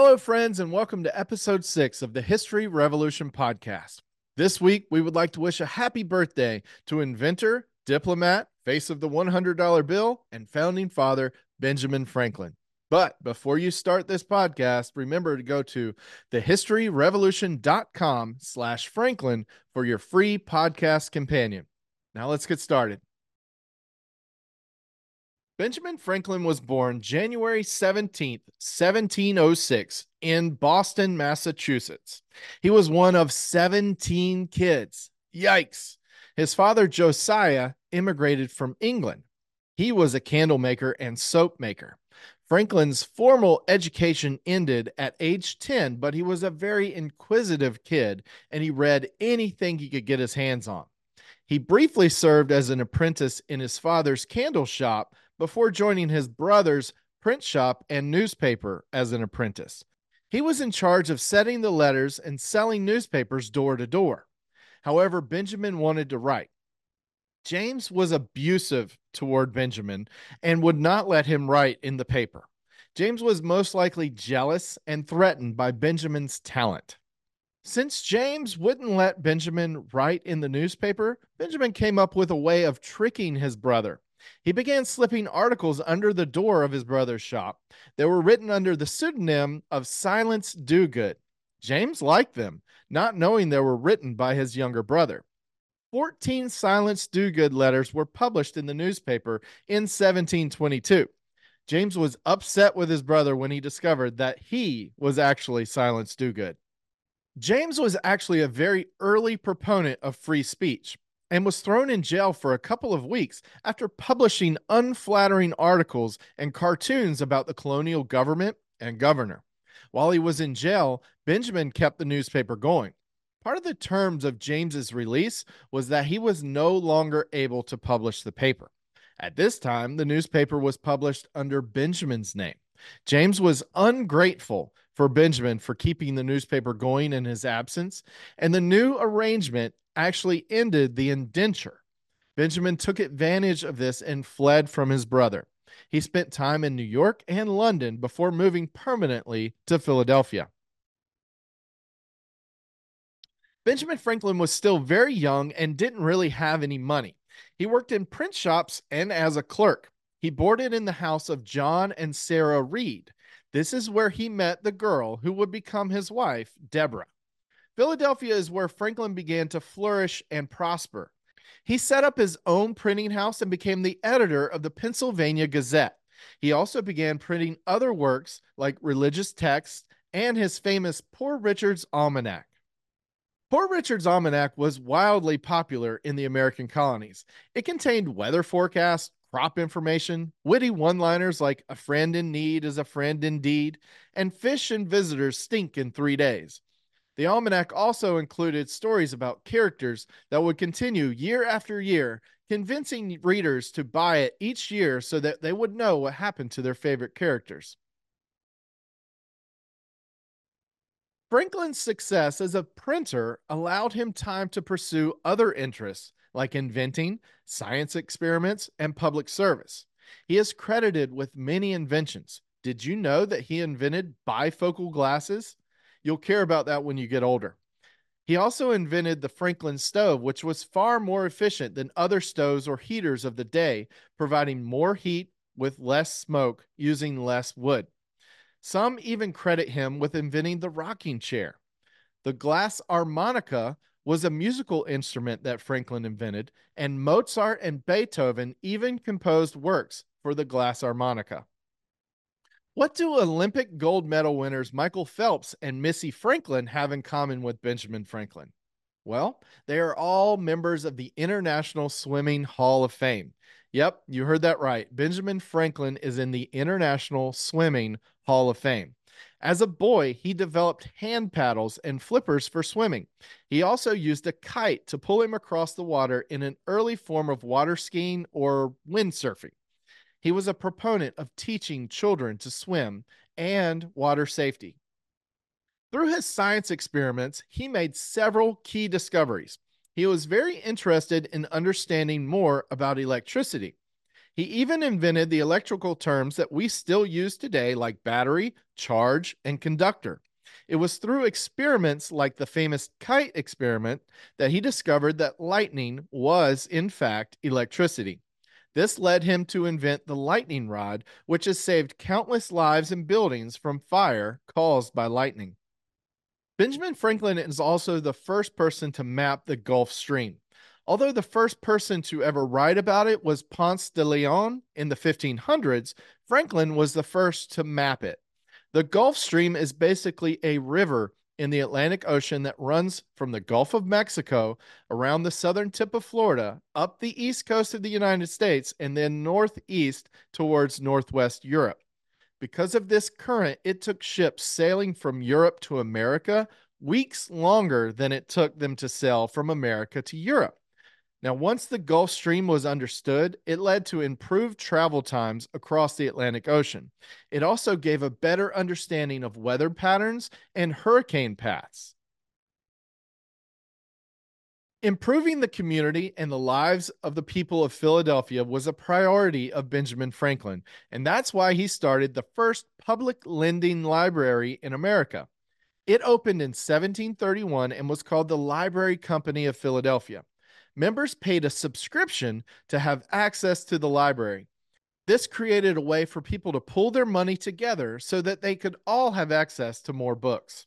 Hello, friends, and welcome to episode six of the History Revolution podcast. This week, we would like to wish a happy birthday to inventor, diplomat, face of the $100 bill, and founding father, Benjamin Franklin. But before you start this podcast, remember to go to thehistoryrevolution.com slash Franklin for your free podcast companion. Now let's get started. Benjamin Franklin was born January 17th, 1706, in Boston, Massachusetts. He was one of 17 kids. Yikes. His father, Josiah, immigrated from England. He was a candle maker and soap maker. Franklin's formal education ended at age 10, but he was a very inquisitive kid and he read anything he could get his hands on. He briefly served as an apprentice in his father's candle shop before joining his brother's print shop and newspaper as an apprentice. He was in charge of setting the letters and selling newspapers door to door. However, Benjamin wanted to write. James was abusive toward Benjamin and would not let him write in the paper. James was most likely jealous and threatened by Benjamin's talent. Since James wouldn't let Benjamin write in the newspaper, Benjamin came up with a way of tricking his brother. He began slipping articles under the door of his brother's shop. They were written under the pseudonym of Silence Dogood. James liked them, not knowing they were written by his younger brother. 14 Silence Dogood letters were published in the newspaper in 1722. James was upset with his brother when he discovered that he was actually Silence Dogood. James was actually a very early proponent of free speech and was thrown in jail for a couple of weeks after publishing unflattering articles and cartoons about the colonial government and governor. While he was in jail, Benjamin kept the newspaper going. Part of the terms of James's release was that he was no longer able to publish the paper. At this time, the newspaper was published under Benjamin's name. James was ungrateful for Benjamin for keeping the newspaper going in his absence, and the new arrangement actually ended the indenture. Benjamin took advantage of this and fled from his brother. He spent time in New York and London before moving permanently to Philadelphia. Benjamin Franklin was still very young and didn't really have any money. He worked in print shops and as a clerk. He boarded in the house of John and Sarah Read. This is where he met the girl who would become his wife, Deborah. Philadelphia is where Franklin began to flourish and prosper. He set up his own printing house and became the editor of the Pennsylvania Gazette. He also began printing other works like religious texts and his famous Poor Richard's Almanac. Poor Richard's Almanac was wildly popular in the American colonies. It contained weather forecasts, crop information, witty one liners like a friend in need is a friend indeed, and fish and visitors stink in three days. The almanac also included stories about characters that would continue year after year, convincing readers to buy it each year so that they would know what happened to their favorite characters. Franklin's success as a printer allowed him time to pursue other interests like inventing, science experiments, and public service. He is credited with many inventions. Did you know that he invented bifocal glasses? You'll care about that when you get older. He also invented the Franklin stove, which was far more efficient than other stoves or heaters of the day, providing more heat with less smoke using less wood. Some even credit him with inventing the rocking chair. The glass harmonica was a musical instrument that Franklin invented, and Mozart and Beethoven even composed works for the glass harmonica. What do Olympic gold medal winners Michael Phelps and Missy Franklin have in common with Benjamin Franklin? Well, they are all members of the International Swimming Hall of Fame. Yep, you heard that right. Benjamin Franklin is in the International Swimming Hall of Fame. As a boy, he developed hand paddles and flippers for swimming. He also used a kite to pull him across the water in an early form of water skiing or windsurfing. He was a proponent of teaching children to swim and water safety. Through his science experiments, he made several key discoveries. He was very interested in understanding more about electricity. He even invented the electrical terms that we still use today, like battery, charge, and conductor. It was through experiments like the famous kite experiment that he discovered that lightning was, in fact, electricity. This led him to invent the lightning rod, which has saved countless lives and buildings from fire caused by lightning. Benjamin Franklin is also the first person to map the Gulf Stream. Although the first person to ever write about it was Ponce de Leon in the 1500s, Franklin was the first to map it. The Gulf Stream is basically a river in the Atlantic Ocean that runs from the Gulf of Mexico around the southern tip of Florida up the east coast of the United States and then northeast towards northwest Europe. Because of this current, it took ships sailing from Europe to America weeks longer than it took them to sail from America to Europe. Now, once the Gulf Stream was understood, it led to improved travel times across the Atlantic Ocean. It also gave a better understanding of weather patterns and hurricane paths. Improving the community and the lives of the people of Philadelphia was a priority of Benjamin Franklin, and that's why he started the first public lending library in America. It opened in 1731 and was called the Library Company of Philadelphia members paid a subscription to have access to the library. This created a way for people to pull their money together so that they could all have access to more books.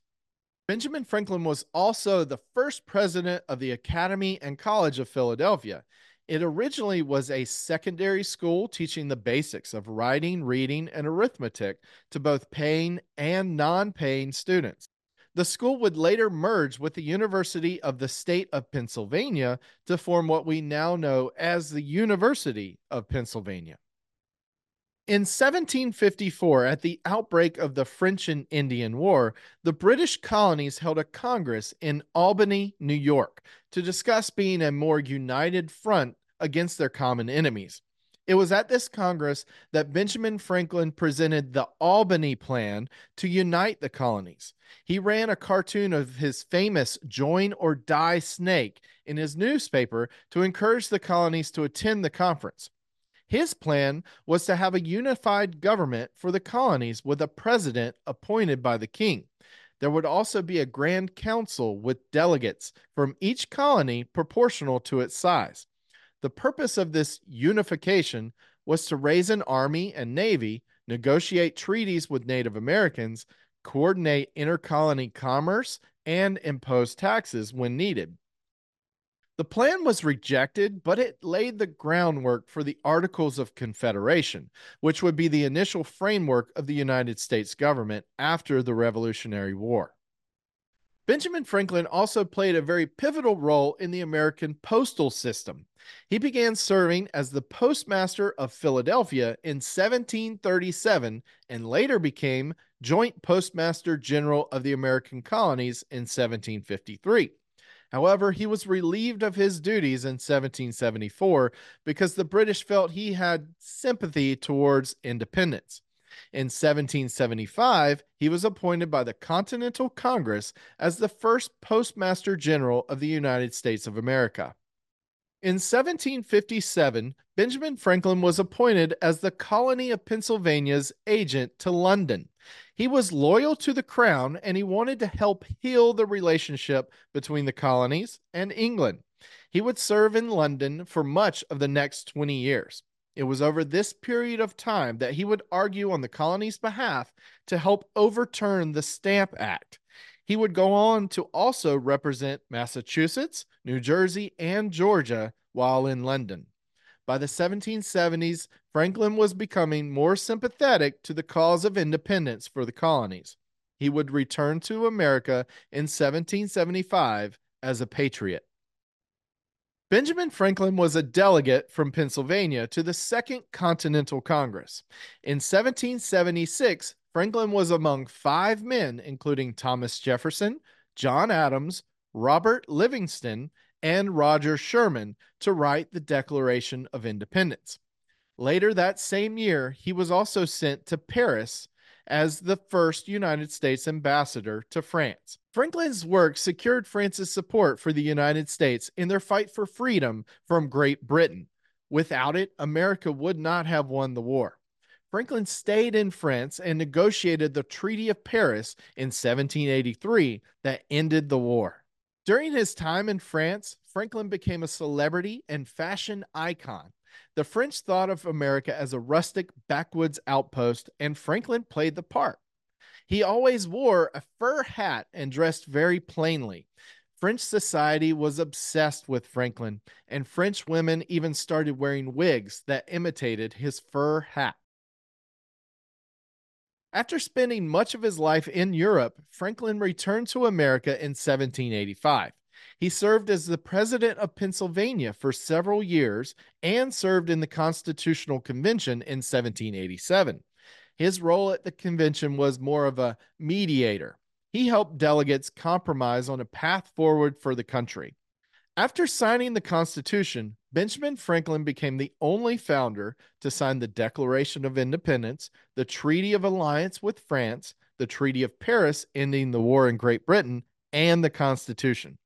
Benjamin Franklin was also the first president of the Academy and College of Philadelphia. It originally was a secondary school teaching the basics of writing, reading, and arithmetic to both paying and non paying students. The school would later merge with the University of the State of Pennsylvania to form what we now know as the University of Pennsylvania. In 1754, at the outbreak of the French and Indian War, the British colonies held a congress in Albany, New York, to discuss being a more united front against their common enemies. It was at this Congress that Benjamin Franklin presented the Albany Plan to unite the colonies. He ran a cartoon of his famous Join or Die snake in his newspaper to encourage the colonies to attend the conference. His plan was to have a unified government for the colonies with a president appointed by the king. There would also be a grand council with delegates from each colony proportional to its size. The purpose of this unification was to raise an army and navy, negotiate treaties with Native Americans, coordinate intercolony commerce, and impose taxes when needed. The plan was rejected, but it laid the groundwork for the Articles of Confederation, which would be the initial framework of the United States government after the Revolutionary War. Benjamin Franklin also played a very pivotal role in the American postal system. He began serving as the postmaster of Philadelphia in 1737 and later became joint postmaster general of the American colonies in 1753. However, he was relieved of his duties in 1774 because the British felt he had sympathy towards independence. In 1775, he was appointed by the Continental Congress as the first Postmaster General of the United States of America. In 1757, Benjamin Franklin was appointed as the colony of Pennsylvania's agent to London. He was loyal to the crown and he wanted to help heal the relationship between the colonies and England. He would serve in London for much of the next 20 years. It was over this period of time that he would argue on the colony's behalf to help overturn the Stamp Act. He would go on to also represent Massachusetts, New Jersey, and Georgia while in London. By the 1770s, Franklin was becoming more sympathetic to the cause of independence for the colonies. He would return to America in 1775 as a patriot. Benjamin Franklin was a delegate from Pennsylvania to the Second Continental Congress. In 1776, Franklin was among five men, including Thomas Jefferson, John Adams, Robert Livingston, and Roger Sherman, to write the Declaration of Independence. Later that same year, he was also sent to Paris as the first United States ambassador to France. Franklin's work secured France's support for the United States in their fight for freedom from Great Britain. Without it, America would not have won the war. Franklin stayed in France and negotiated the Treaty of Paris in 1783 that ended the war. During his time in France, Franklin became a celebrity and fashion icon. The French thought of America as a rustic backwoods outpost, and Franklin played the part. He always wore a fur hat and dressed very plainly. French society was obsessed with Franklin, and French women even started wearing wigs that imitated his fur hat. After spending much of his life in Europe, Franklin returned to America in 1785. He served as the president of Pennsylvania for several years and served in the Constitutional Convention in 1787. His role at the convention was more of a mediator. He helped delegates compromise on a path forward for the country. After signing the Constitution, Benjamin Franklin became the only founder to sign the Declaration of Independence, the Treaty of Alliance with France, the Treaty of Paris ending the war in Great Britain, and the Constitution.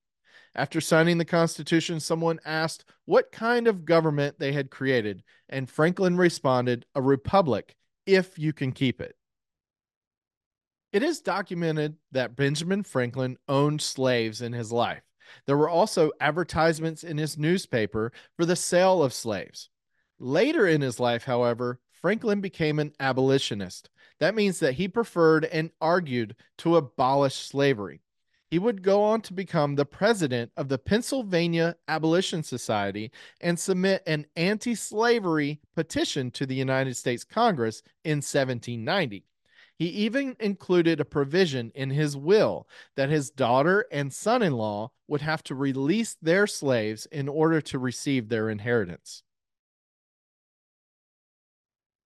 After signing the Constitution, someone asked what kind of government they had created, and Franklin responded, A republic, if you can keep it. It is documented that Benjamin Franklin owned slaves in his life. There were also advertisements in his newspaper for the sale of slaves. Later in his life, however, Franklin became an abolitionist. That means that he preferred and argued to abolish slavery. He would go on to become the president of the Pennsylvania Abolition Society and submit an anti slavery petition to the United States Congress in 1790. He even included a provision in his will that his daughter and son in law would have to release their slaves in order to receive their inheritance.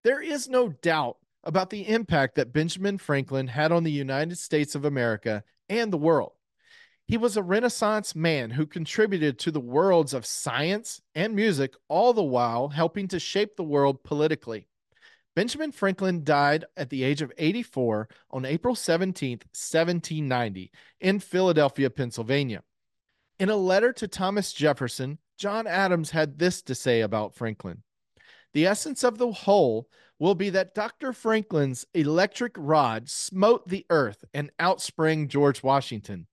There is no doubt about the impact that Benjamin Franklin had on the United States of America and the world. He was a Renaissance man who contributed to the worlds of science and music, all the while helping to shape the world politically. Benjamin Franklin died at the age of 84 on April 17, 1790, in Philadelphia, Pennsylvania. In a letter to Thomas Jefferson, John Adams had this to say about Franklin The essence of the whole will be that Dr. Franklin's electric rod smote the earth and outsprang George Washington.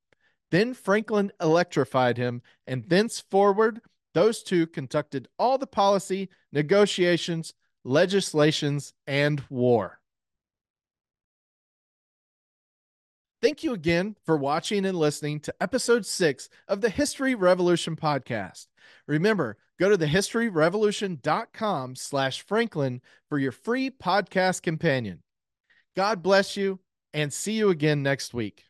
Then Franklin electrified him, and thenceforward those two conducted all the policy, negotiations, legislations, and war. Thank you again for watching and listening to episode six of the History Revolution podcast. Remember, go to thehistoryrevolution.com slash Franklin for your free podcast companion. God bless you and see you again next week.